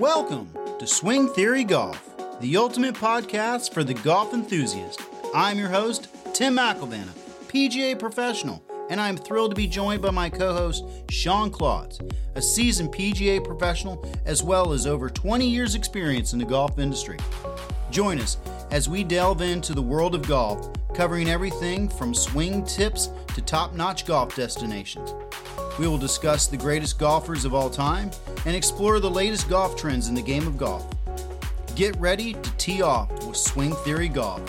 Welcome to Swing Theory Golf, the ultimate podcast for the golf enthusiast. I'm your host, Tim Mcalvanah, PGA professional, and I'm thrilled to be joined by my co host, Sean Klotz, a seasoned PGA professional as well as over 20 years' experience in the golf industry. Join us as we delve into the world of golf, covering everything from swing tips to top notch golf destinations. We will discuss the greatest golfers of all time and explore the latest golf trends in the game of golf. Get ready to tee off with Swing Theory Golf,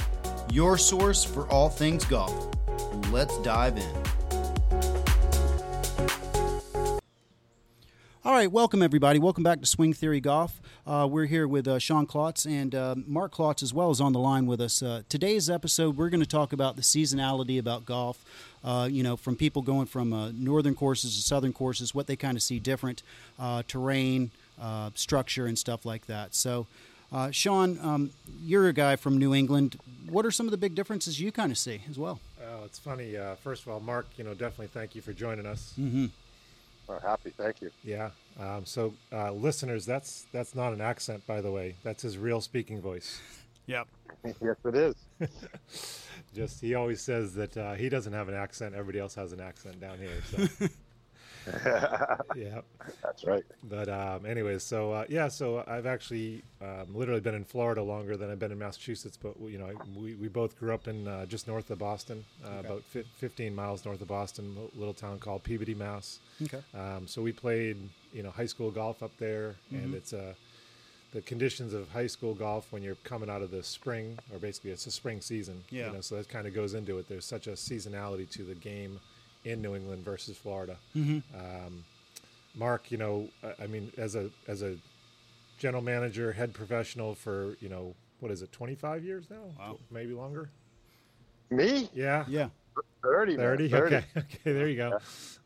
your source for all things golf. Let's dive in. All right, welcome everybody. Welcome back to Swing Theory Golf. Uh, we're here with uh, Sean Klotz and uh, Mark Klotz as well as on the line with us. Uh, today's episode, we're going to talk about the seasonality about golf. Uh, you know, from people going from uh, northern courses to southern courses, what they kind of see different, terrain, structure, and stuff like that. So, Sean, um, you're a guy from New England. What are some of the big differences you kind of see as well? Oh, it's funny. first of all, Mark, you know, definitely thank you for joining us. Mm-hmm. Oh, happy, thank you. Yeah. Um, so, uh, listeners, that's that's not an accent, by the way. That's his real speaking voice. Yep. yes, it is. Just he always says that uh, he doesn't have an accent. Everybody else has an accent down here. So. yeah, that's right. But um, anyways, so uh, yeah, so I've actually um, literally been in Florida longer than I've been in Massachusetts. But you know, we, we both grew up in uh, just north of Boston, uh, okay. about fi- 15 miles north of Boston, a little town called Peabody, Mass. Okay. Um, so we played you know high school golf up there, mm-hmm. and it's a the conditions of high school golf when you're coming out of the spring, or basically it's a spring season. Yeah. You know, so that kind of goes into it. There's such a seasonality to the game in New England versus Florida. Mm-hmm. Um, Mark, you know, I mean, as a as a general manager, head professional for you know what is it, 25 years now? Wow. Maybe longer. Me? Yeah. Yeah. 30. 30. 30. Okay. Okay. There you go. Yeah.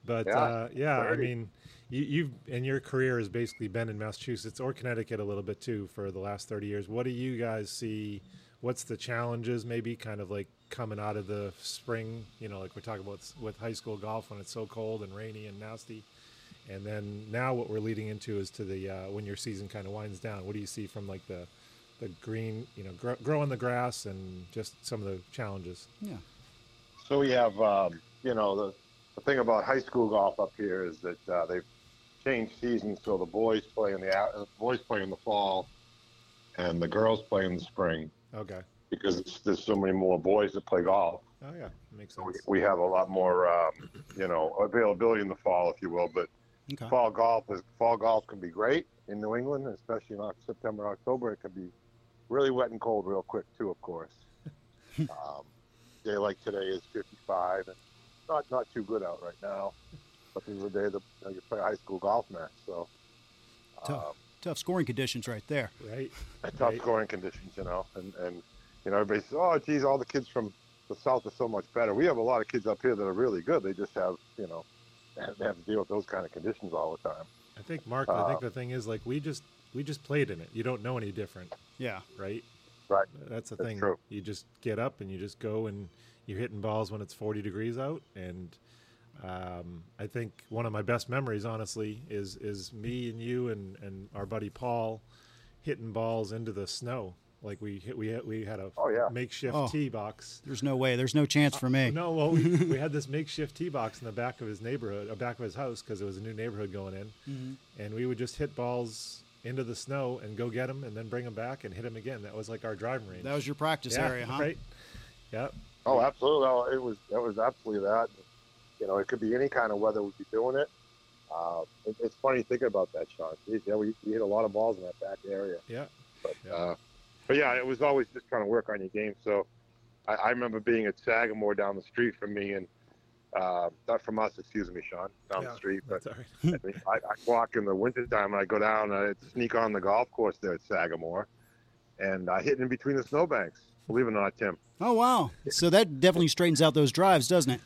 But Yeah, uh, yeah, I mean, you, you've and your career has basically been in Massachusetts or Connecticut a little bit too for the last 30 years. What do you guys see? What's the challenges? Maybe kind of like coming out of the spring. You know, like we're talking about with high school golf when it's so cold and rainy and nasty. And then now what we're leading into is to the uh, when your season kind of winds down. What do you see from like the the green, you know, gr- growing the grass and just some of the challenges? Yeah. So we have, um, you know, the, the thing about high school golf up here is that uh, they've changed seasons so the boys play in the out- boys play in the fall, and the girls play in the spring Okay. because it's, there's so many more boys that play golf. Oh yeah, makes We, sense. we have a lot more, um, you know, availability in the fall, if you will. But Okay. fall golf is fall golf can be great in New England, especially in September, October. It can be really wet and cold real quick too, of course. um, day like today is 55, and not not too good out right now. But this is a day that you, know, you play a high school golf match, so um, Tough. Tough scoring conditions right there. Right. tough Right. scoring conditions, you know. And and you know everybody says, oh, geez, all the kids from the south are so much better. We have a lot of kids up here that are really good. They just have, you know, they have, to deal with those kind of conditions all the time. I think Mark. I think Uh, the thing is like we just we just played in it. You don't know any different, Yeah. right? Right. That's the That's thing. true. You just get up and you just go and you're hitting balls when it's 40 degrees out. And um, I think one of my best memories, honestly, is is me and you and and our buddy Paul hitting balls into the snow. Like we hit, we had, we had a Oh, yeah. makeshift Oh. tee box. There's no way. There's no chance for me. No, well, we, we had this makeshift tee box in the back of his neighborhood, or back of his house, because it was a new neighborhood going in, Mhm. and we would just hit balls into the snow and go get them, and then bring them back and hit them again. That was like our driving range. That was your practice yeah, area, huh? Right. Yep. Oh, absolutely. No, it was That was absolutely that. You know, it could be any kind of weather we'd be doing it. Uh, it it's funny thinking about that, Sean. Geez, Yeah, we, we hit a lot of balls in that back area. Yeah. But Yeah. uh, but yeah, it was always just trying to work on your game. So I, I remember being at Sagamore down the street from me, and uh, not from us, excuse me, Sean, down Yeah, the street. But That's all right. I, mean, I, I walk in the wintertime and I go down and I sneak on the golf course there at Sagamore, and I hit in between the snowbanks. Believe it or not, Tim. Oh wow. So that definitely straightens out those drives, doesn't it?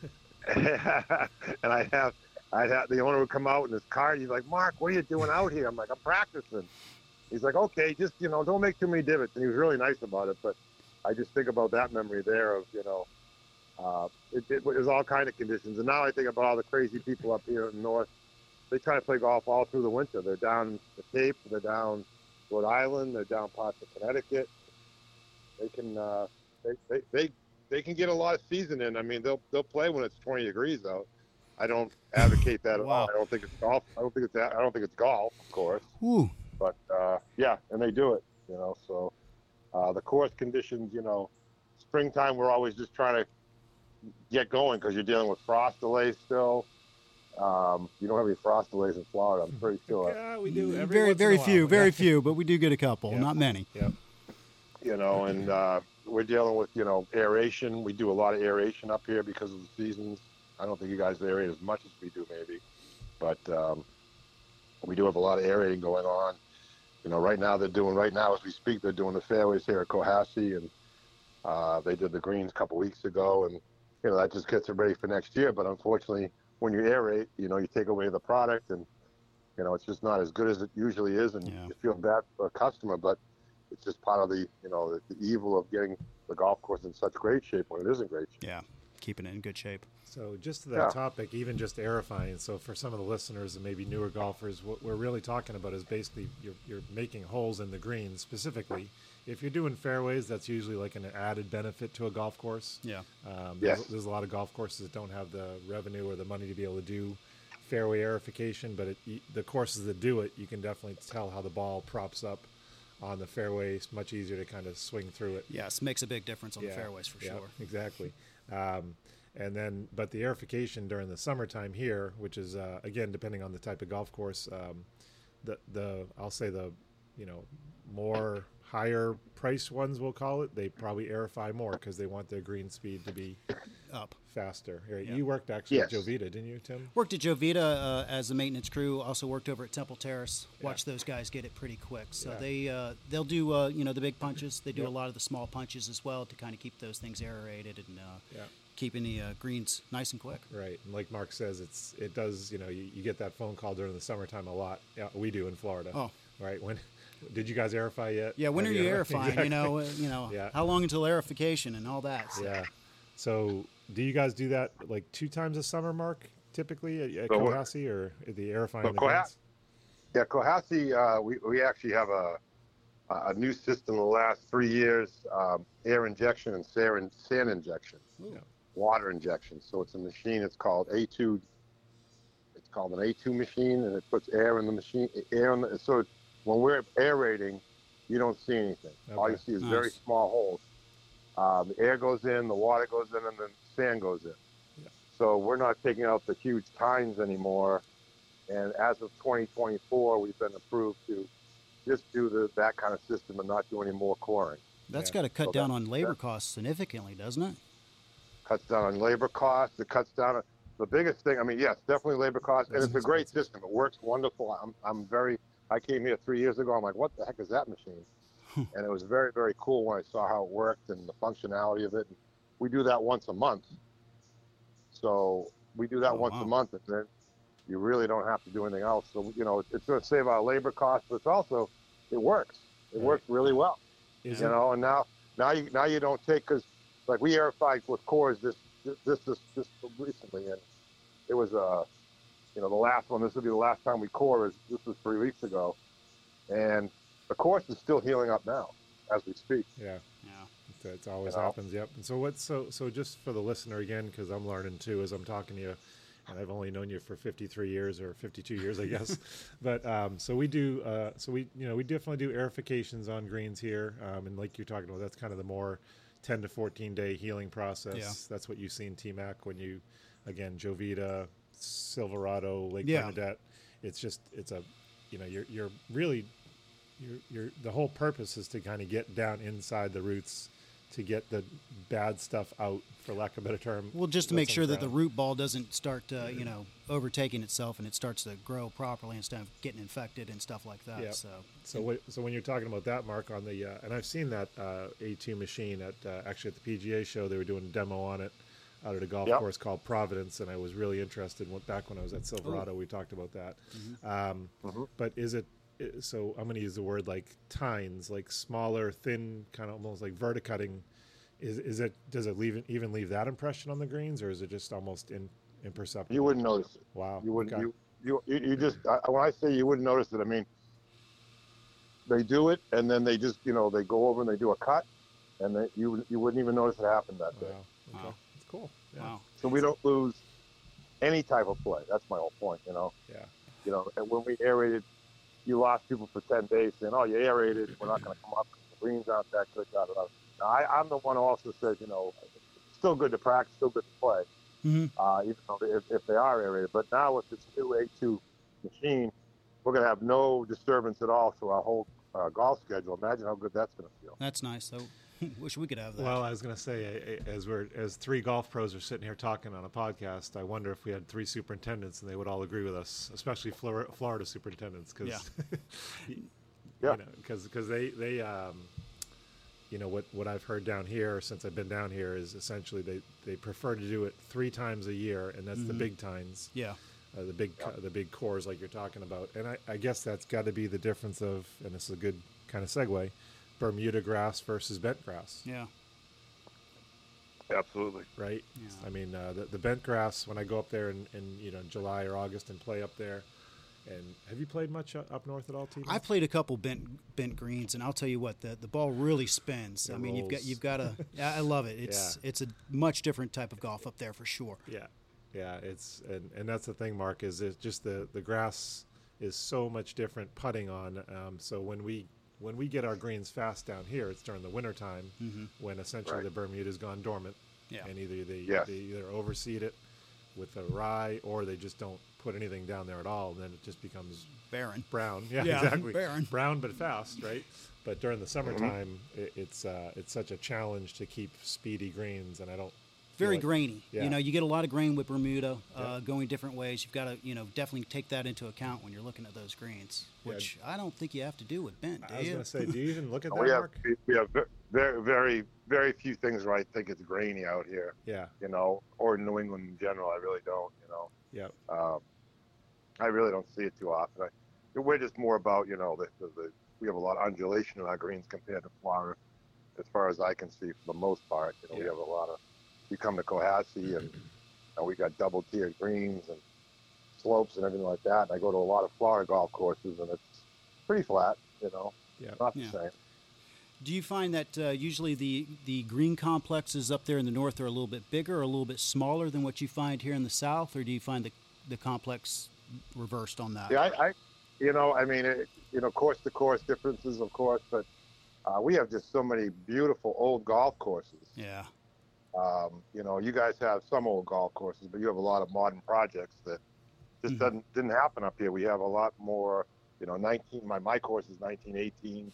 and I have, I have the owner would come out in his car. He's like, Mark, what are you doing out here? I'm like, I'm practicing. He's like, okay, just you know, don't make too many divots. And he was really nice about it. But I just think about that memory there of you know, uh, it, it was all kind of conditions. And now I think about all the crazy people up here in the north. They try to play golf all through the winter. They're down the Cape. They're down Rhode Island. They're down parts of Connecticut. They can uh, they, they they they can get a lot of season in. I mean, they'll they'll play when it's 20 degrees out. I don't advocate that at Wow. all. I don't think it's golf. I don't think it's I don't think it's golf, of course. Ooh, But uh, yeah, and they do it. You know, so uh, the course conditions. You know, springtime we're always just trying to get going because you're dealing with frost delays still. Um, you don't have any frost delays in Florida. I'm pretty sure. Yeah, we do. Every very very a while. few, very Yeah. few, but we do get a couple, Yeah. not many. Yep. you know, and uh, we're dealing with, you know, aeration. We do a lot of aeration up here because of the seasons. I don't think you guys aerate as much as we do, maybe, but um, we do have a lot of aerating going on. You know, right now they're doing, right now as we speak, they're doing the fairways here at Cohasset, and uh, they did the greens a couple weeks ago, and you know that just gets it ready for next year. But unfortunately, when you aerate, you know, you take away the product, and you know it's just not as good as it usually is, and Yeah. you feel bad for a customer, but it's just part of the you know the, the evil of getting the golf course in such great shape when it is in great shape. Yeah, keeping it in good shape. So just to that Yeah. topic, even just aerifying. So for some of the listeners and maybe newer golfers, what we're really talking about is basically you're, you're making holes in the green. Specifically, if you're doing fairways, that's usually like an added benefit to a golf course. Yeah, Um, Yes. there's, there's a lot of golf courses that don't have the revenue or the money to be able to do fairway aerification, but it, the courses that do it, you can definitely tell how the ball props up on the fairway. It's much easier to kind of swing through it. yes, makes a big difference on the fairways for yeah, sure. Exactly. Um, and then, but the aerification during the summertime here, which is uh, again depending on the type of golf course, um, the the I'll say the you know more higher price ones we'll call it, they probably aerify more because they want their green speed to be Up. faster. Here, Yeah. You worked actually Yes. at Jovita, didn't you, Tim? Worked at Jovita uh, as a maintenance crew. Also worked over at Temple Terrace. Watched those guys get it pretty quick. So Yeah. they uh, they'll do uh, you know the big punches. They do Yep. a lot of the small punches as well to kind of keep those things aerated and uh, Yeah. keeping the uh, greens nice and quick. Right, and like Mark says, it's it does. You know, you, you get that phone call during the summertime a lot. Yeah, we do in Florida. Oh. right. When did you guys aerify yet? Yeah, when are Have you aerifying? Exactly. You know, uh, you know, Yeah. how long until aerification and all that. So. Yeah. So, do you guys do that like two times a summer, Mark? Typically at, at So what- Cohasset or at the aerifying So Coha- events? Yeah, Cohasset, uh, we, we actually have a, a new system in the last three years, um, air injection and sand, sand injection, Yeah. water injection. So it's a machine, it's called A2, it's called an A2 machine, and it puts air in the machine, air in the, so when we're aerating, you don't see anything. All you see is very small holes. Um, the air goes in, the water goes in, and then sand goes in. Yeah. So we're not taking out the huge tines anymore. And as of 2024, we've been approved to just do the, that kind of system and not do any more coring. That's Yeah. got to cut So down that- on labor costs significantly, doesn't it? Cuts down on labor costs. It cuts down. on- The biggest thing, I mean, yes, definitely labor costs, and That's it's a great system. It works wonderful. I'm, I'm very. I came here three years ago. I'm like, what the heck is that machine? and it was very, very cool when I saw how it worked and the functionality of it. We do that once a month. So we do that Oh, once wow. a month, and then you really don't have to do anything else. So you know, it's going to save our labor costs, but it's also it works. It Right. works really well. Is you it- know, and now now you now you don't take because like we airified with cores this this this this, this recently, and it was uh you know the last one. This will be the last time we core. Is this was three weeks ago, and the course is still healing up now as we speak. Yeah. It always You know? happens. Yep. And so what's so so just for the listener again, because I'm learning too as I'm talking to you, and I've only known you for 53 years or 52 years, I guess. but um, so we do. Uh, so we you know we definitely do aerifications on greens here, um, and like you're talking about, that's kind of the more 10 to 14 day healing process. Yeah. That's what you see in TMAC when you again Jovita, Silverado, Lake Yeah. Bernadette. It's just it's a you know you're you're really you're, you're the whole purpose is to kind of get down inside the roots to get the bad stuff out for lack of a better term Well, just to make on sure that the root ball doesn't start, uh, you know, overtaking itself and it starts to grow properly instead of getting infected and stuff like that. Yeah. So, so what, so when you're talking about that mark on the uh, and I've seen that uh, A2 machine at uh, actually at the PGA show they were doing a demo on it out at a golf Yep. course called Providence and I was really interested when, back when I was at Silverado we talked about that um, Mhm. but is it i- so I'm going to use the word like tines like smaller thin kind of almost like verticutting is is it does it leave even leave that impression on the greens or is it just almost in imperceptible You wouldn't notice it. wow You wouldn't. okay. You, you you you just I, when I say you wouldn't notice it, I mean they do it, and then they just you know they go over and they do a cut, and they, you you wouldn't even notice it happened that day. Wow. Okay. Wow. It's cool. Yeah. Wow. So we don't lose any type of play. That's my whole point. You know, Yeah. you know, and when we aerated, you lost people for ten days saying, "Oh, you aerated, we're not going to come up. The greens aren't that good." Da, da. Now, I, I'm the one who also says, you know, still good to practice, still good to play, hmm uh, even though if, if they are aerated. But now with this new A2 machine, we're going to have no disturbance at all to our whole uh, golf schedule. Imagine how good that's going to feel. That's nice. So, wish we could have that. Well, I was going to say, eh, eh, as we're as three golf pros are sitting here talking on a podcast, I wonder if we had three superintendents and they would all agree with us, especially Flor- Florida superintendents, because Yeah. you know, because they they um, you know what what I've heard down here since I've been down here is essentially they they prefer to do it three times a year, and that's the Mhm. big tines. yeah. uh, the big co- the big cores like you're talking about and I, I guess that's got to be the difference of and this is a good kind of segue bermuda grass versus bent grass Yeah. Absolutely. right Yeah. i mean uh, the, the bent grass when i go up there in, in you know july or august and play up there and have you played much uh, up north at all T? I've played a couple bent bent greens, and I'll tell you what, the the ball really spins. It I mean, you've got rolls. you've got a. yeah, I love it. It's it's a much different type of golf up there for sure. yeah yeah it's and, and that's the thing mark is it just the the grass is so much different putting on um, so when we when we get our greens fast down here it's during the winter time hmm when essentially Right. the Bermuda's gone dormant. Yeah. And either they, Yes. they either overseed it with a rye or they just don't put anything down there at all. And then it just becomes Barren. brown. Yeah, Yeah, exactly. barren. Brown but fast, right? But during the summertime, it, it's uh, it's such a challenge to keep speedy greens, and I don't. Feel Very like- grainy. Yeah. You know, you get a lot of grain with Bermuda, uh, Yeah. going different ways. You've got to, you know, definitely take that into account when you're looking at those greens, Yeah. which I don't think you have to do with bent, do I was going to say, do you even look at that, We have Mark? we have very very very few things where I think it's grainy out here. Yeah, You know, or New England in general. I really don't. You know. yeah, Um, I really don't see it too often. I, we're just more about, you know, the, the, the, we have a lot of undulation in our greens compared to Florida, as far as I can see, for the most part. You know, we have a lot of, we come to Cohasset and, and we got double tiered greens and slopes and everything like that. And I go to a lot of Florida golf courses and it's pretty flat, you know, yeah. not the Yeah. same. Do you find that uh, usually the, the green complexes up there in the north are a little bit bigger or a little bit smaller than what you find here in the south, or do you find the, the complex reversed on that? Yeah, I, I you know, I mean, it, you know, course to course differences, of course, but uh, we have just so many beautiful old golf courses. Yeah. Um, you know, you guys have some old golf courses, but you have a lot of modern projects that just Mhm. doesn't didn't happen up here. We have a lot more. You know, 19. My my course is 1918.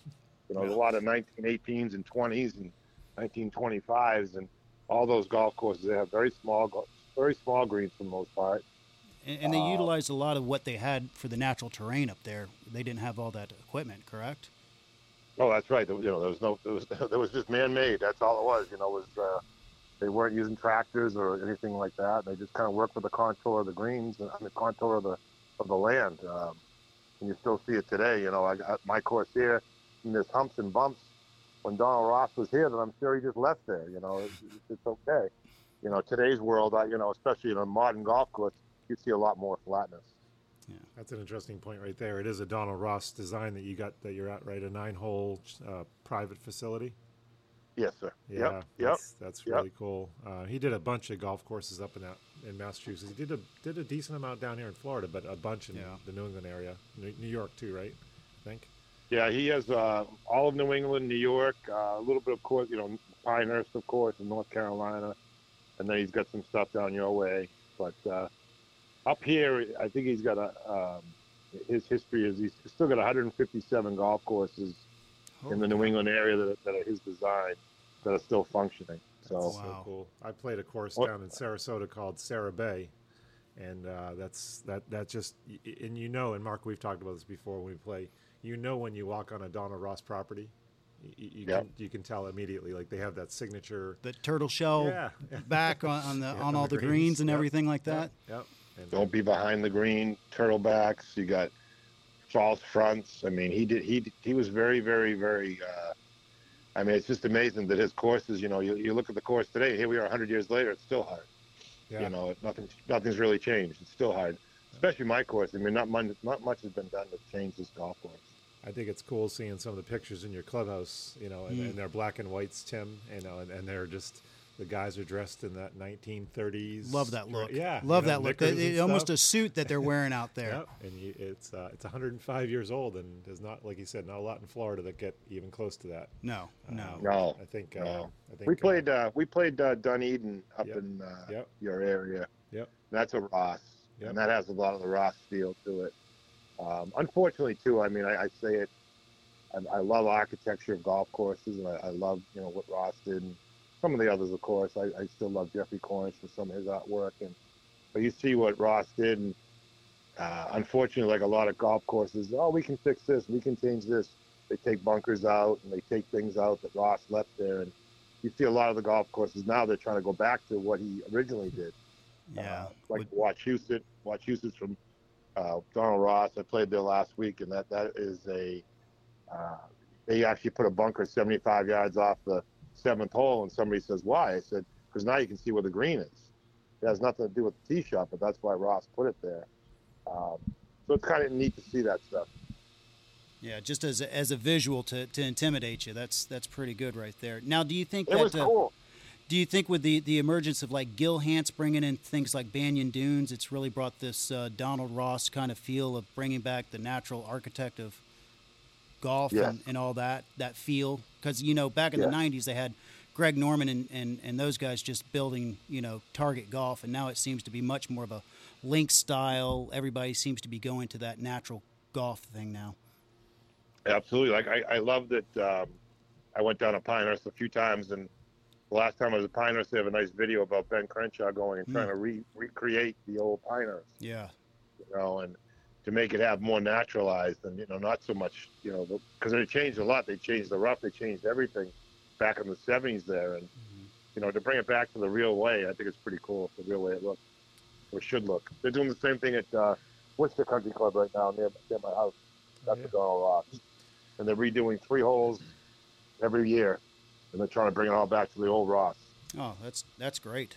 You know, there's a lot of 1918s and 20s and 1925s, and all those golf courses they have very small, very small greens for the most part. And, and they Uh, utilized a lot of what they had for the natural terrain up there. They didn't have all that equipment, correct? Oh, that's right. You know, there was no, there was, there was just man-made. That's all it was. You know, it was uh, they weren't using tractors or anything like that. They just kind of worked with the contour of the greens and the contour of the of the land. Um, and you still see it today. You know, I got my course here, and there's humps and bumps. When Donald Ross was here, that I'm sure he just left there. You know, it's, it's okay. You know, today's world, I, you know, especially in a modern golf course, you see a lot more flatness. Yeah, that's an interesting point right there. It is a Donald Ross design that you got that you're at, right? A nine-hole uh, private facility. Yes, sir. Yeah, Yep. Yep. that's, that's Yep. really cool. Uh, he did a bunch of golf courses up in that in Massachusetts. He did a did a decent amount down here in Florida, but a bunch in Yeah. the New England area, New, New York too, right? I think. Yeah, he has uh, all of New England, New York, uh, a little bit of course, you know, Pinehurst, of course, in North Carolina, and then he's got some stuff down your way. But uh, up here, I think he's got a. Um, his history is he's still got 157 golf courses in the New England area that, that are his design that are still functioning. So That's so cool. I played a course down in Sarasota called Sara Bay, and uh, that's that that just y- y- and you know, and Mark, we've talked about this before when we play. You know when you walk on a Donald Ross property, you, you Yep. can you can tell immediately. Like they have that signature. The turtle shell Yeah. back on, on the Yeah, on all the greens and Yep. everything like that. Yep. And don't be behind the green, turtle backs. You got false fronts. I mean, he did. He he was very, very, very. Uh, I mean, it's just amazing that his courses. You know, you, you look at the course today. Here we are, 100 years later. It's still hard. yeah. You know, nothing nothing's really changed. It's still hard, especially my course. I mean, not much not much has been done to change this golf course. I think it's cool seeing some of the pictures in your clubhouse, you know, and, Mm. and they're black and whites, Tim, you know, and, and they're just the guys are dressed in that 1930s. Love that look. Yeah, love you know, that look. It- almost a suit that they're wearing out there. Yep, and you, it's uh, it's 105 years old, and there's not like you said, not a lot in Florida that get even close to that. No, no. Um, No, I think uh. I think We uh, played uh, we played uh, Dunedin up Yep. in uh, Yep. your area. Yep. That's a Ross, Yep. and that has a lot of the Ross feel to it. Um, unfortunately, too. I mean, I, I say it. I, I love architecture of golf courses, and I, I love you know what Ross did, and some of the others, of course. I, I still love Geoffrey Cornish for some of his artwork, and but you see what Ross did, and uh, unfortunately, like a lot of golf courses, oh, we can fix this, we can change this. They take bunkers out, and they take things out that Ross left there, and you see a lot of the golf courses now they're trying to go back to what he originally did. Yeah. Uh, like Would- Wachusett, Wachusett from uh, Donald Ross. I played there last week, and that that is a. Uh, they actually put a bunker 75 yards off the seventh hole, and somebody says, "Why?" I said, "Because now you can see where the green is. It has nothing to do with the tee shot, but that's why Ross put it there." Um, so it's kind of neat to see that stuff. Yeah, just as a, as a visual to, to intimidate you. That's that's pretty good right there. Now, do you think It that was uh, cool. do you think with the, the emergence of like Gil Hanse bringing in things like Bandon Dunes, it's really brought this uh, Donald Ross kind of feel of bringing back the natural architect of golf and, and all that that feel? Because you know back in the '90s they had Greg Norman and, and, and those guys just building you know target golf, and now it seems to be much more of a link style. Everybody seems to be going to that natural golf thing now. Absolutely. Like I, I love that. Um, I went down to Pinehurst a few times, and the last time I was at Pinehurst, they have a nice video about Ben Crenshaw going and trying to re- recreate the old Pinehurst. Yeah, You know, and to make it have more naturalized and you know not so much you know because they changed a lot. They changed the rough. They changed everything back in the '70s there, and you know to bring it back to the real way, I think it's pretty cool. The real way it looks or should look. They're doing the same thing at uh, Worcester Country Club right now near, near my house. That's yeah. the Donald Ross, and they're redoing three holes every year, and they're trying to bring it all back to the old Ross. oh that's that's great.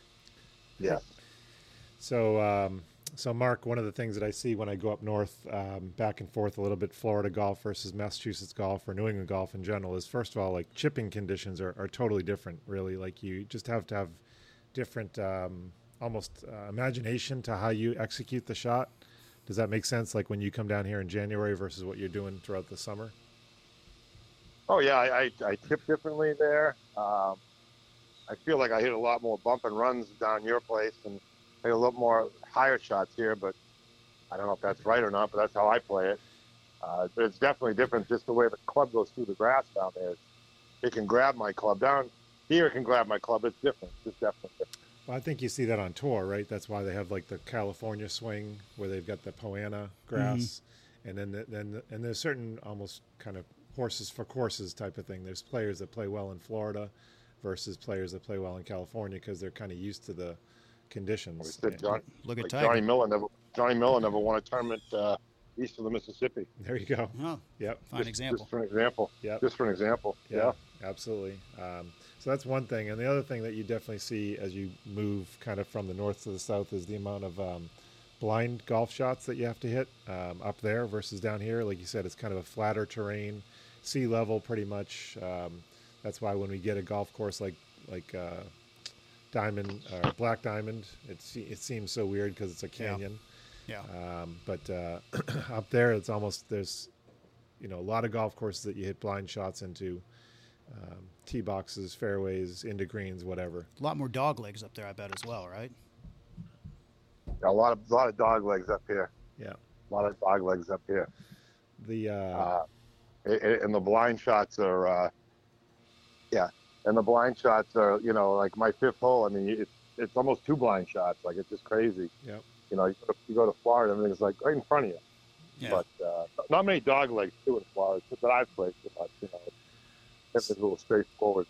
Yeah. So, um, so Mark, one of the things that I see when I go up north, um, back and forth a little bit, Florida golf versus Massachusetts golf or New England golf in general, is first of all, like chipping conditions are, are totally different. Really, like you just have to have different, um, almost uh, imagination to how you execute the shot. Does that make sense? Like when you come down here in January versus what you're doing throughout the summer. Oh yeah, I, I, I tip differently there. Um, I feel like I hit a lot more bump and runs down your place, and a lot more higher shots here. But I don't know if that's right or not. But that's how I play it. Uh, but it's definitely different, just the way the club goes through the grass down there. It can grab my club down here. It can grab my club. It's different. It's definitely different. Well, I think you see that on tour, right? That's why they have like the California swing where they've got the Poa annua grass, and then the, then and there's certain almost kind of horses for courses type of thing. There's players that play well in Florida versus players that play well in California because they're kind of used to the We conditions. said John, Look at like Tiger. Johnny Miller never Johnny Miller never won a tournament uh, east of the Mississippi. There you go. Oh, Yep. fine just, example. Just for an example. Yep. Just for an example. Yeah, absolutely. Um, so that's one thing, and the other thing that you definitely see as you move kind of from the north to the south is the amount of um, blind golf shots that you have to hit um, up there versus down here. Like you said, it's kind of a flatter terrain, sea level pretty much. Um, that's why when we get a golf course like like uh, Diamond or Black Diamond, it it seems so weird because it's a canyon. Yeah. Um, but uh, up there, it's almost there's, you know, a lot of golf courses that you hit blind shots into, um, tee boxes, fairways, into greens, whatever. A lot more dog legs up there, I bet as well, right? A lot of a lot of dog legs up here. Yeah. A lot of dog legs up here. The uh, Uh, a- a- and the blind shots are, uh, yeah, and the blind shots are, you know, like my fifth hole. I mean, it's it's almost two blind shots. Like it's just crazy. Yep. You know, you go to, you go to Florida, everything's like right in front of you. Yeah. But uh, not many dog legs too in Florida that I've played. But, you know, it's a little straightforward.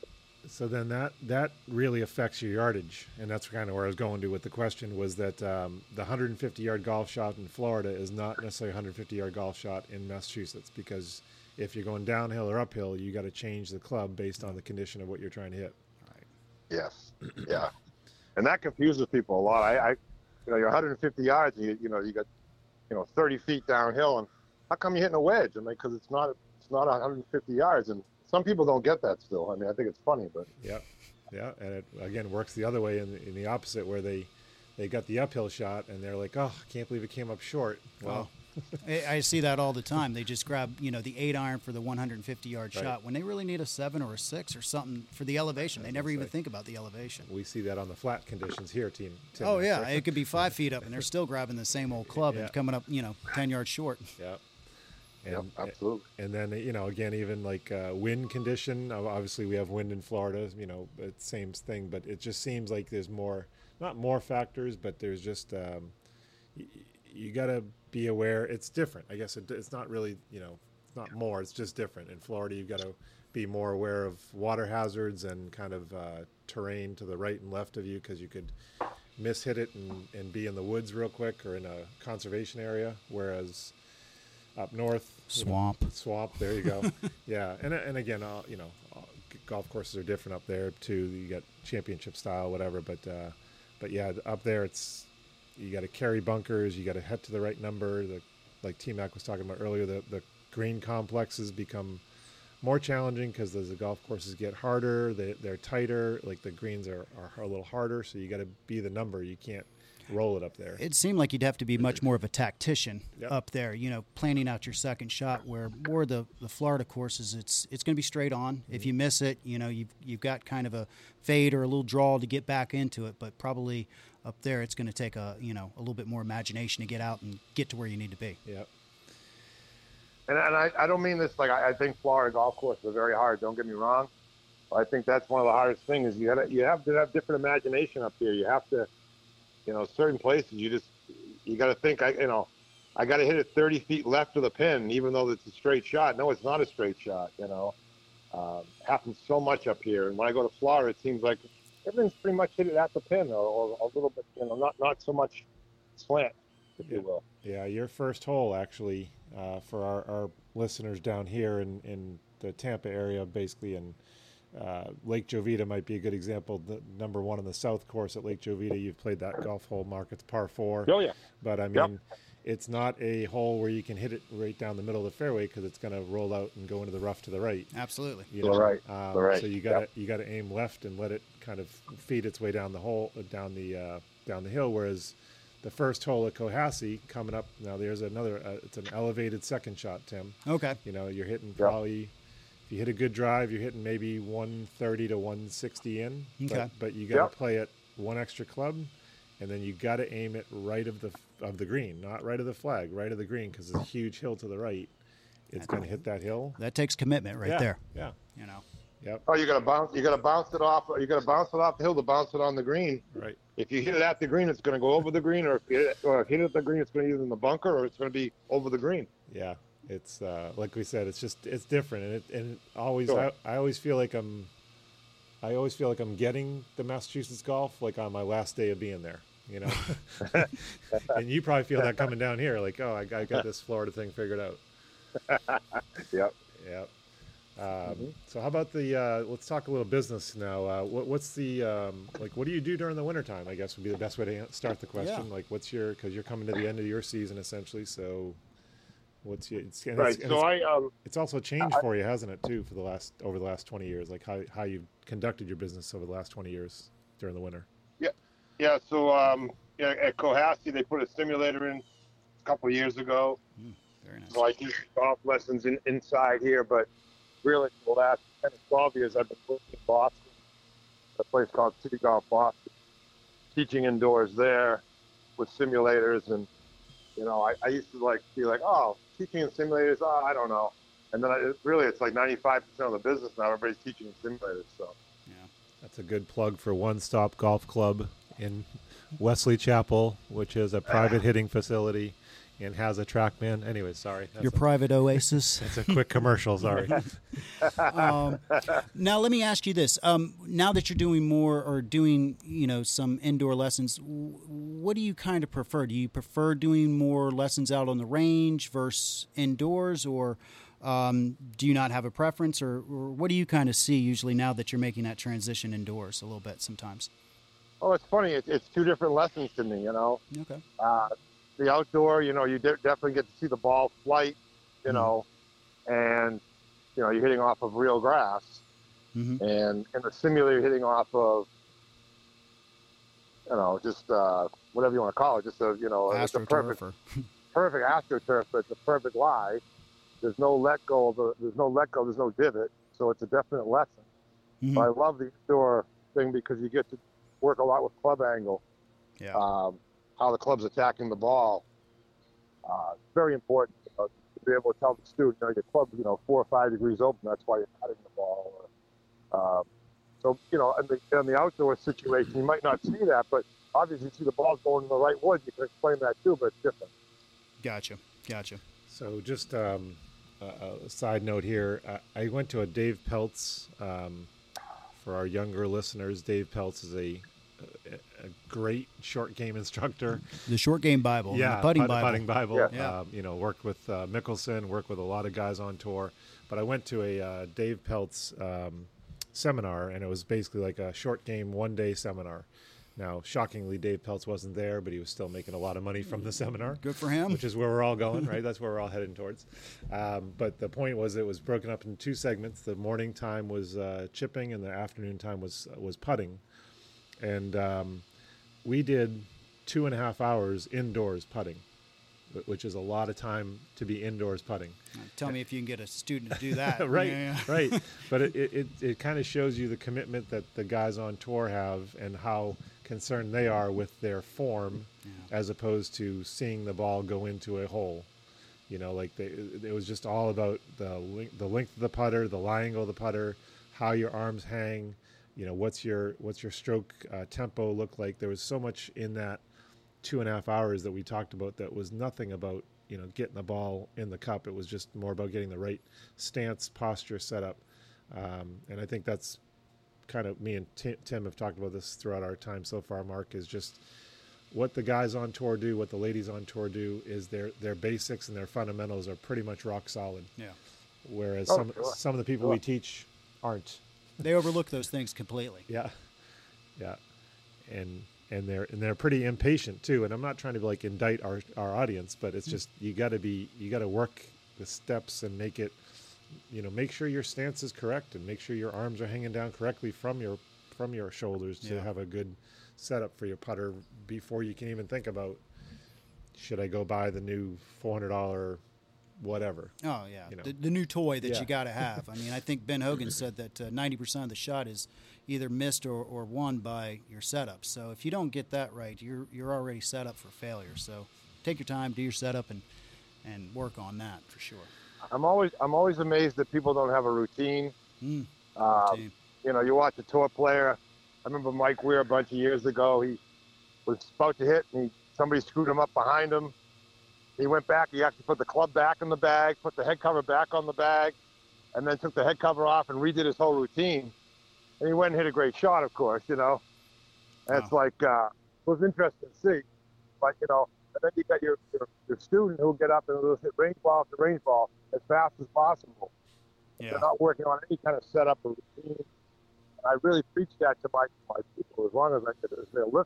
so then that that really affects your yardage, and that's kind of where I was going to with the question was that um, the 150 yard golf shot in Florida is not necessarily a 150 yard golf shot in Massachusetts because if you're going downhill or uphill, you got to change the club based on the condition of what you're trying to hit. Right. Yes. Yeah. And that confuses people a lot. I, I you know, you're 150 yards, and you, you know, you got, you know, 30 feet downhill, and how come you're hitting a wedge? I mean, because it's not, it's not 150 yards, and some people don't get that still. I mean, I think it's funny, but yeah, Yeah, and it again works the other way in the, in the opposite where they they got the uphill shot and they're like, "Oh, I can't believe it came up short." Well, oh. I, I see that all the time. They just grab, you know, the eight iron for the 150 yard Right. shot when they really need a seven or a six or something for the elevation. They never even say. think about the elevation. we see that on the flat conditions here, team. Tim Oh yeah, it could be five feet up, and they're still grabbing the same old club Yeah. and coming up, you know, ten yards short. Yeah. yep, And, absolutely. and then you know again even like uh, wind condition uh, obviously we have wind in florida you know it's same thing but it just seems like there's more not more factors but there's just um, y- you got to be aware it's different. I guess it, it's not really you know it's not more it's just different. In florida you've got to be more aware of water hazards and kind of uh, terrain to the right and left of you because you could mishit it and, and be in the woods real quick or in a conservation area whereas up north you know, Swamp. swamp there you go. Yeah and, and again uh, you know uh, golf courses are different up there too. You got championship style whatever but uh, but yeah up there it's you got to carry bunkers you got to head to the right number the like T Mac was talking about earlier the, the green complexes become more challenging because as the golf courses get harder they, they're tighter like the greens are, are a little harder so you got to be the number you can't roll it up there It seemed like you'd have to be much more of a tactician Yep. up there, you know, planning out your second shot. Where more the the Florida courses, it's it's going to be straight on. If mm-hmm. you miss it, you know, you've you've got kind of a fade or a little draw to get back into it. But probably up there, it's going to take a you know a little bit more imagination to get out and get to where you need to be. yep And, and I, I don't mean this like I, I think Florida golf courses are very hard. Don't get me wrong. I think that's one of the hardest things. You gotta you have to have different imagination up here. You have to, you know, certain places you just you got to think. I you know, I got to hit it 30 feet left of the pin, even though it's a straight shot. No, it's not a straight shot. You know, um, happens so much up here. And when I go to Florida, it seems like everything's pretty much hit it at the pin, or, or a little bit. You know, not not so much slant, if Yeah. you will. Yeah, your first hole actually uh, for our, our listeners down here in, in the Tampa area, basically, in. uh, Lake Jovita might be a good example. The number one on the south course at Lake Jovita, you've played that golf hole, Mark. It's par four, Oh yeah. but I mean, Yep. it's not a hole where you can hit it right down the middle of the fairway because it's going to roll out and go into the rough to the right. Absolutely. You You're know? right. Um, You're right. So you got to Yep. you got to aim left and let it kind of feed its way down the hole, uh, down the uh, down the hill. Whereas the first hole at Cohasset coming up now, there's another. Uh, it's an elevated second shot, Tim. Okay. You know, you're hitting Yep. probably. If you hit a good drive, you're hitting maybe 130 to 160 in. Okay. But, but you got to Yep. play it one extra club, and then you got to aim it right of the of the green, not right of the flag, right of the green, because it's a huge hill to the right. It's going to hit that hill. That takes commitment right yeah, there. Yeah. You know. Yep. Oh, you gotta bounce. You gotta bounce it off. You gotta bounce it off the hill to bounce it on the green. Right. If you hit it at the green, it's gonna go over the green, or if you hit it, or if you hit it at the green, it's gonna be either in the bunker or it's gonna be over the green. Yeah, it's uh, like we said, it's just it's different, and it and it always Sure. I, I always feel like I'm, I always feel like I'm getting the Massachusetts golf like on my last day of being there, you know. and you probably feel that coming down here, like oh, I, I got this Florida thing figured out. Yep. Yep. Um, So how about the? Uh, let's talk a little business now. Uh, what, what's the um, like? What do you do during the wintertime? I guess would be the best way to start the question. Yeah. Like, what's your? Because you're coming to the end of your season essentially. So, what's your? It's, and Right. it's, So it's, I um it's also changed for you, hasn't it? Too for the last over the last twenty years. Like how how you've conducted your business over the last twenty years during the winter. yeah Yeah. so um yeah, at Cohasset they put a simulator in a couple of years ago. Very nice. So I teach golf lessons in, inside here, but really for the last 10 or 12 years, I've been working in Boston, a place called City Golf Boston, teaching indoors there with simulators. And, you know, I, I used to like be like, oh, teaching in simulators, oh, I don't know. And then I, really, it's like 95% of the business now. Everybody's teaching in simulators. So, Yeah. That's a good plug for One Stop Golf Club in Wesley Chapel, which is a private hitting facility and has a TrackMan. Anyway, sorry. That's Your a, private oasis. that's a quick commercial. Sorry. um, now let me ask you this: um, Now that you're doing more or doing, you know, some indoor lessons, w- what do you kind of prefer? Do you prefer doing more lessons out on the range versus indoors, or um, do you not have a preference, or, or what do you kind of see usually now that you're making that transition indoors a little bit sometimes? oh, it's funny. It, it's two different lessons to me, you know. Okay. uh, the outdoor, you know, you de- definitely get to see the ball flight, you Mhm. know, and you know, you're hitting off of real grass, Mhm. and in the simulator, you're hitting off of, you know, just uh, whatever you want to call it, just a, you know, it's a perfect, perfect astroturf, but it's a perfect lie. There's no let go. Of the, there's no let go. There's no divot. So it's a definite lesson. Mhm. But I love the indoor thing because you get to work a lot with club angle, yeah. um, how the club's attacking the ball. Uh, it's very important you know, to be able to tell the student, you know, your club's you know four or five degrees open. That's why you're cutting the ball. Or, um, so you know, in the, in the outdoor situation, you might not see that, but obviously you see the ball going in the right wood. You can explain that too, but it's different. Gotcha. Gotcha. So just um, a, a side note here, I, I went to a Dave Pelz. Um, for our younger listeners, Dave Pelz is a, a, a great short game instructor. The short game Bible. and yeah, The putting put- Bible. putting Bible. Yeah. Yeah. Um, you know, worked with uh, Mickelson, worked with a lot of guys on tour. But I went to a uh, Dave Pelz um, seminar, and it was basically like a short game one day seminar. Now, shockingly, Dave Pelz wasn't there, but he was still making a lot of money from the seminar Good for him. which is where we're all going, right? That's where we're all heading towards. Um, but the point was, it was broken up in two segments. The morning time was uh, chipping, and the afternoon time was was putting. And um, we did two and a half hours indoors putting, which is a lot of time to be indoors putting. Tell me if you can get a student to do that. right, Yeah, yeah. right. But it, it, it, kind of shows you the commitment that the guys on tour have and how concerned they are with their form as opposed to seeing the ball go into a hole. You know, like they, it was just all about the length, the length of the putter, the lie angle of the putter, how your arms hang. You know, what's your what's your stroke uh, tempo look like? There was so much in that two and a half hours that we talked about that was nothing about you know getting the ball in the cup. It was just more about getting the right stance, posture, setup, um, and I think that's kind of me and Tim, Tim have talked about this throughout our time so far. Mark is just what the guys on tour do, what the ladies on tour do is their their basics and their fundamentals are pretty much rock solid. Yeah. Whereas Oh, some sure. some of the people we teach aren't. They overlook those things completely. Yeah, yeah, and and they're and they're pretty impatient too. And I'm not trying to like indict our our audience, but it's mm. just you got to be you got to work the steps and make it, you know, make sure your stance is correct and make sure your arms are hanging down correctly from your from your shoulders to Yeah. have a good setup for your putter before you can even think about should I go buy the new four hundred dollar whatever. Oh yeah, You know. the, the new toy that Yeah. you got to have. I mean, I think Ben Hogan said that uh, ninety percent of the shot is either missed or, or won by your setup. So if you don't get that right, you're you're already set up for failure. So take your time, do your setup, and and work on that for sure. I'm always I'm always amazed that people don't have a routine. Mm, Um, routine. you know, you watch a tour player. I remember Mike Weir a bunch of years ago. He was about to hit, and he, somebody screwed him up behind him. He went back. He actually put the club back in the bag, put the head cover back on the bag, and then took the head cover off and redid his whole routine. And he went and hit a great shot, of course. You know, and it's like uh, it was interesting to see. But you know, and then you got your your, your student who'll get up and will hit range ball after range ball as fast as possible. Yeah. They're not working on any kind of setup or routine. And I really preach that to my, my people as long as I can, as they're listening.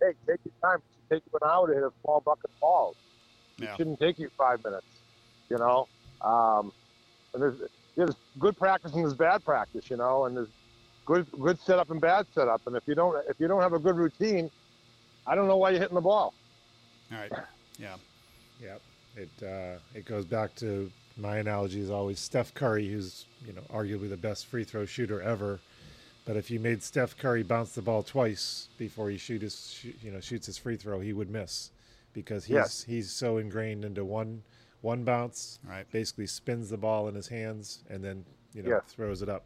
Like, hey, take your time. It should take you an hour to hit a small bucket of balls. It shouldn't take you five minutes, you know? Um, and there's, there's good practice and there's bad practice, you know, and there's good good setup and bad setup. And if you don't if you don't have a good routine, I don't know why you're hitting the ball. All right. Yeah. Yep. It uh, it goes back to my analogy is always Steph Curry, who's you know arguably the best free throw shooter ever. But if you made Steph Curry bounce the ball twice before he shoot his shoot, you know shoots his free throw, he would miss because he's Yes. he's so ingrained into one one bounce. Right. Basically spins the ball in his hands and then you know Yes. throws it up.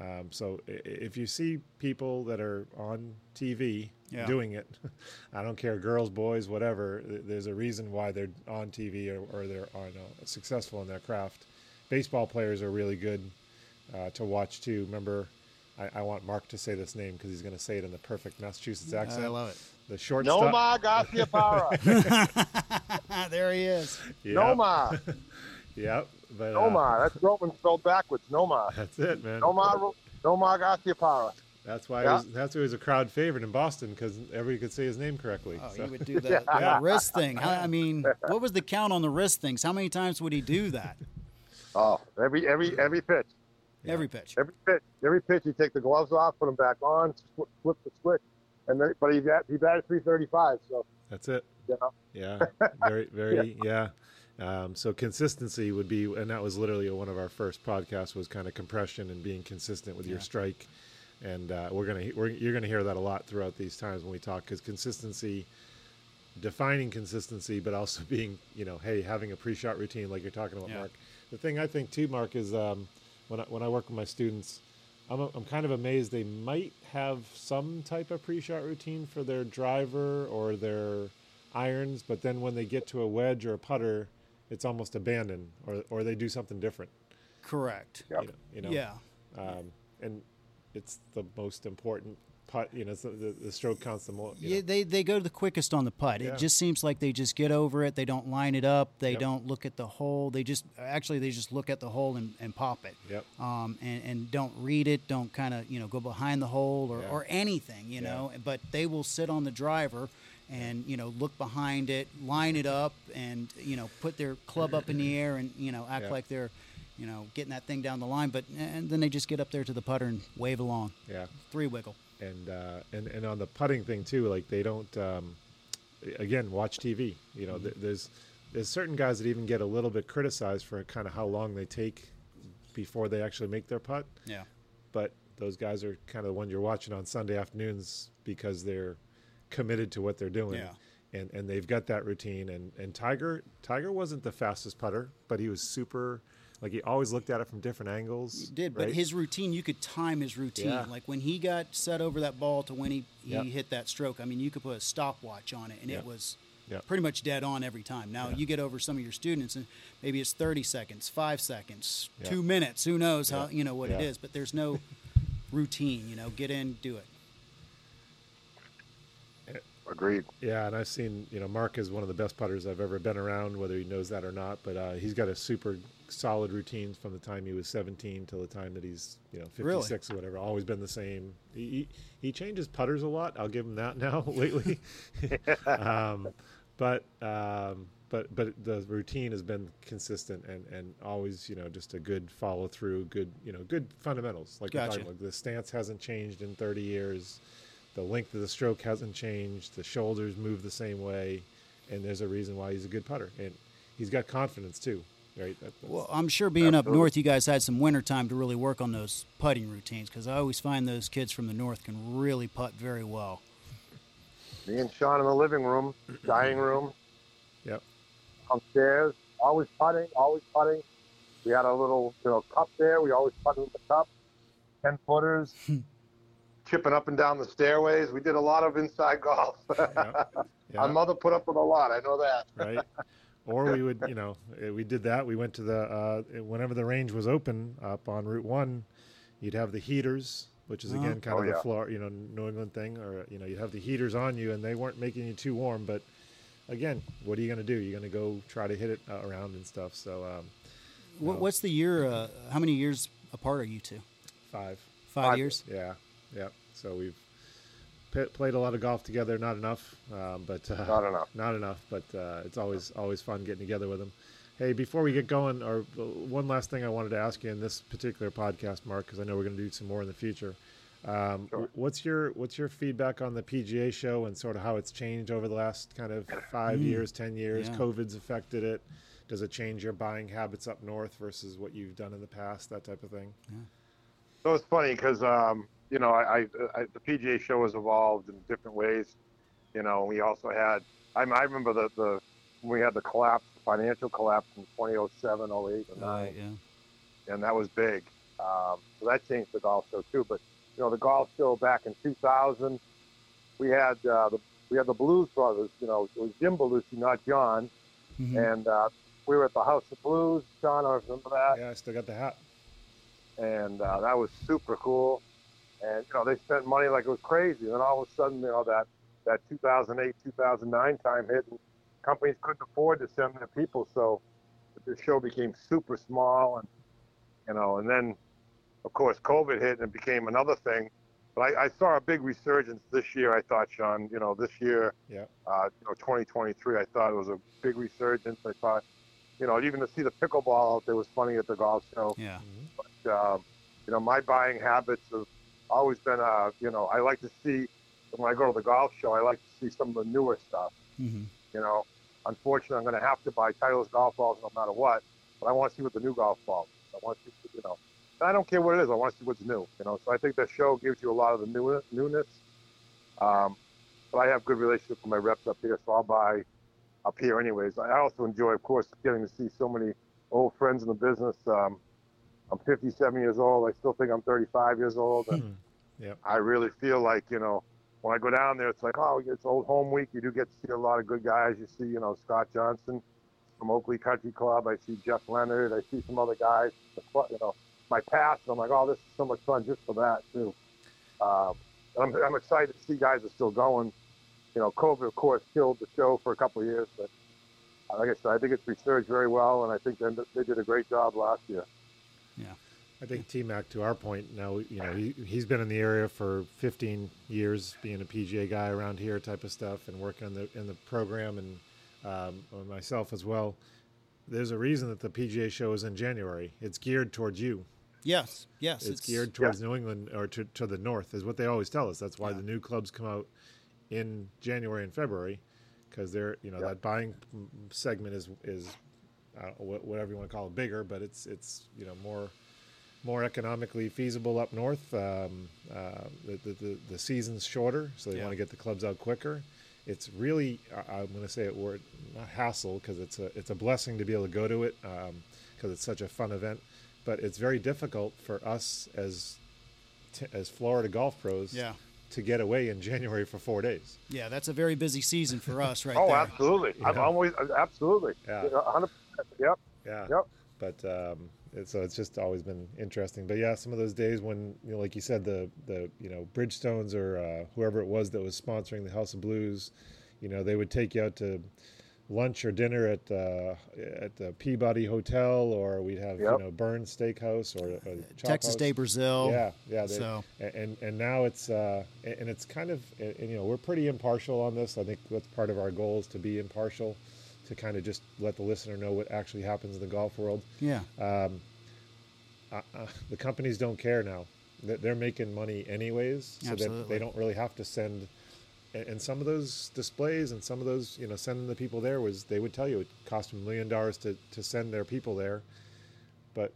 Um, so i- i- if you see people that are on TV Yeah. doing it, I don't care, girls, boys, whatever. There's a reason why they're on TV or, or they're on, uh, successful in their craft. Baseball players are really good uh, to watch too. Remember, I, I want Mark to say this name because he's going to say it in the perfect Massachusetts accent. I love it. The shortstop. Noma Garciaparra. there he is. Yep. Noma. Yep. But, uh, That's Roman spelled backwards. Noma. That's it, man. Noma. Noma Garciaparra. That's why. Yeah. Was, that's why he was a crowd favorite in Boston because everybody could say his name correctly. Oh, So- he would do the, the wrist thing. How, I mean, what was the count on the wrist things? How many times would he do that? Oh, every every every pitch, Yeah. Every pitch. every pitch, every pitch. You take the gloves off, put them back on, flip, flip the switch, and then, but he bat, he batted 335. So That's it. you know, Yeah, very, very, yeah. Um, so consistency would be, and that was literally one of our first podcasts was kind of compression and being consistent with your strike. And uh, we're gonna, we're, you're gonna hear that a lot throughout these times when we talk, because consistency, defining consistency, but also being, you know, hey, having a pre-shot routine like you're talking about, Yeah. Mark. The thing I think too, Mark, is um, when I, when I work with my students, I'm, I'm kind of amazed they might have some type of pre-shot routine for their driver or their irons, but then when they get to a wedge or a putter, it's almost abandoned, or or they do something different. Correct. Yep. You know, you know? Yeah. Um, and it's the most important putt. You know, it's the, the, stroke counts the most. Yeah, they, they go the quickest on the putt. Yeah. It just seems like they just get over it. They don't line it up. They Yep. don't look at the hole. They just actually they just look at the hole and, and pop it. Yep. Um, and, and don't read it. Don't kind of you know go behind the hole or, Yeah. or anything. You know. But they will sit on the driver and you know look behind it, line it up, and you know put their club up in the air and you know act like they're you know getting that thing down the line. But and then they just get up there to the putter and wave along. Yeah. Three wiggle. And uh, and and on the putting thing too, like they don't. Um, again, watch TV. You know, th- there's there's certain guys that even get a little bit criticized for kind of how long they take before they actually make their putt. Yeah. But those guys are kind of the one you're watching on Sunday afternoons because they're committed to what they're doing. Yeah. And, and they've got that routine and, and Tiger Tiger wasn't the fastest putter, but he was super like he always looked at it from different angles. He did, but his routine, you could time his routine. Yeah. Like when he got set over that ball to when he, he Yep. hit that stroke, I mean, you could put a stopwatch on it and Yep. it was Yep. pretty much dead on every time. Now, you get over some of your students and maybe it's 30 seconds, five seconds, two minutes, who knows how, you know, what it Yeah. but there's no routine, you know, get in, do it. Agreed. Yeah, and I've seen, you know, Mark is one of the best putters I've ever been around, whether he knows that or not. But uh, he's got a super solid routine from the time he was 17 till the time that he's, you know, Really? 56 or whatever. Always been the same. He, he, he changes putters a lot. I'll give him that now lately. um, but um, but but the routine has been consistent and, and always, you know, just a good follow through, good, you know, good fundamentals. Like Gotcha. talking. The stance hasn't changed in 30 years the length of the stroke hasn't changed. The shoulders move the same way, and there's a reason why he's a good putter. And he's got confidence too, right? That, Well, I'm sure being up north, you guys had some winter time to really work on those putting routines because I always find those kids from the north can really putt very well. Me and Sean in the living room, dining room, yep. Upstairs, always putting, always putting. We had a little, you know, cup there. We always putted with the cup, ten footers, chipping up and down the stairways. We did a lot of inside golf. Yeah. My mother put up with a lot. I know that. right? Or we would, you know, eh, we did that. We went to the uh, whenever the range was open up on Route One, you'd have the heaters, which is Oh. again kind Oh, of the yeah. floor, you know, New England thing, or you know, you have the heaters on you, and they weren't making you too warm. But again, what are you going to do? You're going to go try to hit it uh, around and stuff. So um, What, what's the year? Uh, how many years apart are you two? five. Five, Five. years. Yeah, yeah. So we've p- played a lot of golf together. Not enough, um, but uh, Not enough. Not enough, but uh, it's always always fun getting together with them. Hey, before we get going, or uh, one last thing I wanted to ask you in this particular podcast, Mark, because I know we're going to do some more in the future. Um, Sure. What's your what's your feedback on the PGA show and sort of how it's changed over the last kind of five years, ten years? Yeah. COVID's affected it. Does it change your buying habits up north versus what you've done in the past? That type of thing. Yeah. So it's funny because um, you know I, I, I the PGA show has evolved in different ways. You know, we also had I, I remember the the we had the collapse, financial collapse in 2007, 08, and 9, Right, yeah. and that was big. Um, so that changed the golf show too. But you know, the golf show back in 2000, we had uh, the we had the Blues Brothers. You know, it was Jim Belushi, not John, Mhm. and uh, we were at the House of Blues. John, I remember that Yeah, I still got the hat. and uh, that was super cool. And you know, they spent money like it was crazy. And then all of a sudden, you know, that that 2008, 2009 time hit, and companies couldn't afford to send their people, so the show became super small. And you know, and then of course COVID hit, and it became another thing. But I, I saw a big resurgence this year. I thought, Sean, you know, this year, Yeah. uh, you know, 2023, I thought it was a big resurgence. I thought you know, even to see the pickleball out there was funny at the golf show. Yeah. But, um, you know, my buying habits have always been, uh, you know, I like to see when I go to the golf show, I like to see some of the newer stuff. Mm-hmm. You know, unfortunately, I'm going to have to buy Titleist golf balls no matter what. But I want to see what the new golf balls. I want to, see, you know, and I don't care what it is. I want to see what's new. You know, so I think the show gives you a lot of the new, newness. Um, but I have good relationship with my reps up here, so I'll buy up here anyways. I also enjoy, of course, getting to see so many old friends in the business. Um, I'm 57 years old. I still think I'm 35 years old. And Hmm. Yep. I really feel like, you know, when I go down there, it's like, oh, it's old home week. You do get to see a lot of good guys. You see, you know, Scott Johnson from Oakley Country Club. I see Jeff Leonard. I see some other guys. You know, my past. I'm like, oh, this is so much fun just for that too. Um, I'm, I'm excited to see guys are still going. You know, COVID, of course, killed the show for a couple of years, but like I said, I think it's researched very well, and I think they, they did a great job last year. I think T Mac, to our point, now you know he he's been in the area for 15 years, being a PGA guy around here, type of stuff, and working in the in the program, and um, or myself as well. There's a reason that the PGA show is in January. It's geared towards you. Yes. Yes. It's, geared towards New England or to, to the north, is what they always tell us. That's why Yeah. the new clubs come out in January and February, because they're you know Yeah. that buying segment is is uh, whatever you want to call it bigger, but it's it's you know more more economically feasible up north. Um, uh, the, the, the the season's shorter, so they Yeah. want to get the clubs out quicker. It's really I- I'm going to say it word not hassle because it's a it's a blessing to be able to go to it because it's such a fun event, but it's very difficult for us as t- as Florida golf pros Yeah. to get away in January for four days. Yeah. That's a very busy season for us right oh, there. absolutely. I've always, absolutely. Yeah. 100%. Yep. Yeah. Yep. But um, it, so it's just always been interesting. But yeah, some of those days when you know, like you said, the the you know Bridgestones or uh, whoever it was that was sponsoring the House of Blues, you know, they would take you out to lunch or dinner at uh, at the Peabody Hotel, or we'd have Yep. you know Bern's Steakhouse or, or Texas House. Day Brazil. Yeah, yeah. They, So- and and now it's uh, and it's kind of and, you know we're pretty impartial on this. I think that's part of our goal is to be impartial, to kind of just let the listener know what actually happens in the golf world. Yeah. Uh, uh, the companies don't care now; They- they're making money anyways, so that they don't really have to send. And some of those displays and some of those, you know, sending the people there was they would tell you it cost them a million dollars to to send their people there, but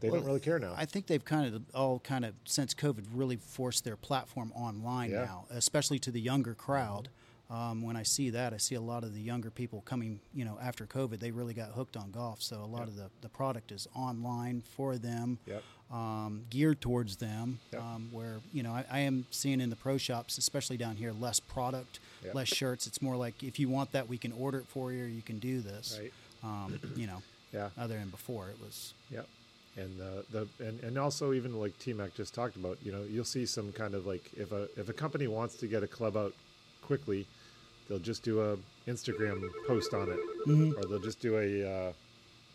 they don't really care now. I think they've kind of all kind of since COVID really forced their platform online Yeah. now, especially to the younger crowd. Um, when I see that, I see a lot of the younger people coming, you know, after COVID, they really got hooked on golf. So a lot of the, the product is online for them, Yep. um, geared towards them. Yep. Um, where you know I, I am seeing in the pro shops, especially down here, less product, Yep. less shirts. It's more like if you want that, we can order it for you. or You can do this. Right. Um, you know, Yeah. other than before it was. Yep. And uh, the and, and also even like T Mac just talked about, you know, you'll see some kind of like if a if a company wants to get a club out quickly, they'll just do a Instagram post on it, Mm-hmm. or they'll just do a, uh,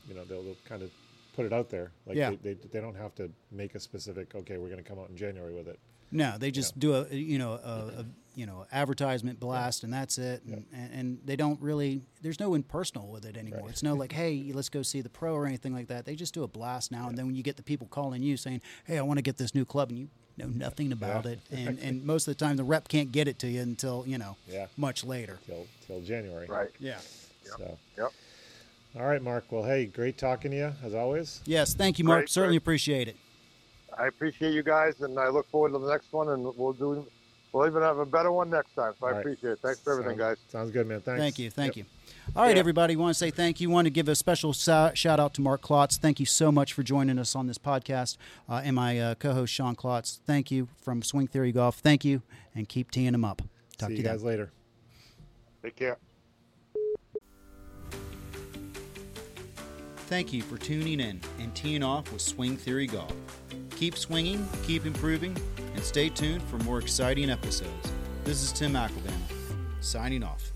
you know, they'll, they'll kind of put it out there. Like Yeah. they, they they don't have to make a specific. Okay, we're going to come out in January with it. No, they just do a you know a, a you know advertisement blast and that's it, and, and, and they don't really. There's no impersonal with it anymore. Right. It's no like, hey, let's go see the pro or anything like that. They just do a blast now, and then when you get the people calling you saying, hey, I want to get this new club, and you know nothing about Yeah. it, and and most of the time the rep can't get it to you until you know Yeah. much later. Till till January. Right. Yeah. So. Yep. All right, Mark. Well, hey, great talking to you as always. Yes, thank you, Mark. Great, Certainly great. appreciate it. I appreciate you guys, and I look forward to the next one, and we'll do. We'll even have a better one next time. So I All right. appreciate it. Thanks for everything, Sounds- guys. Sounds good, man. Thanks. Thank you. Thank Yep. you. All right, Yeah. everybody. Want to say thank you. Want to give a special shout out to Mark Klotz. Thank you so much for joining us on this podcast. Uh, and my uh, co host, Sean Klotz. Thank you from Swing Theory Golf. Thank you. And keep teeing them up. Talk See to you you guys then. later. Take care. Thank you for tuning in and teeing off with Swing Theory Golf. Keep swinging, keep improving, and stay tuned for more exciting episodes. This is Tim Mcalvanah, signing off.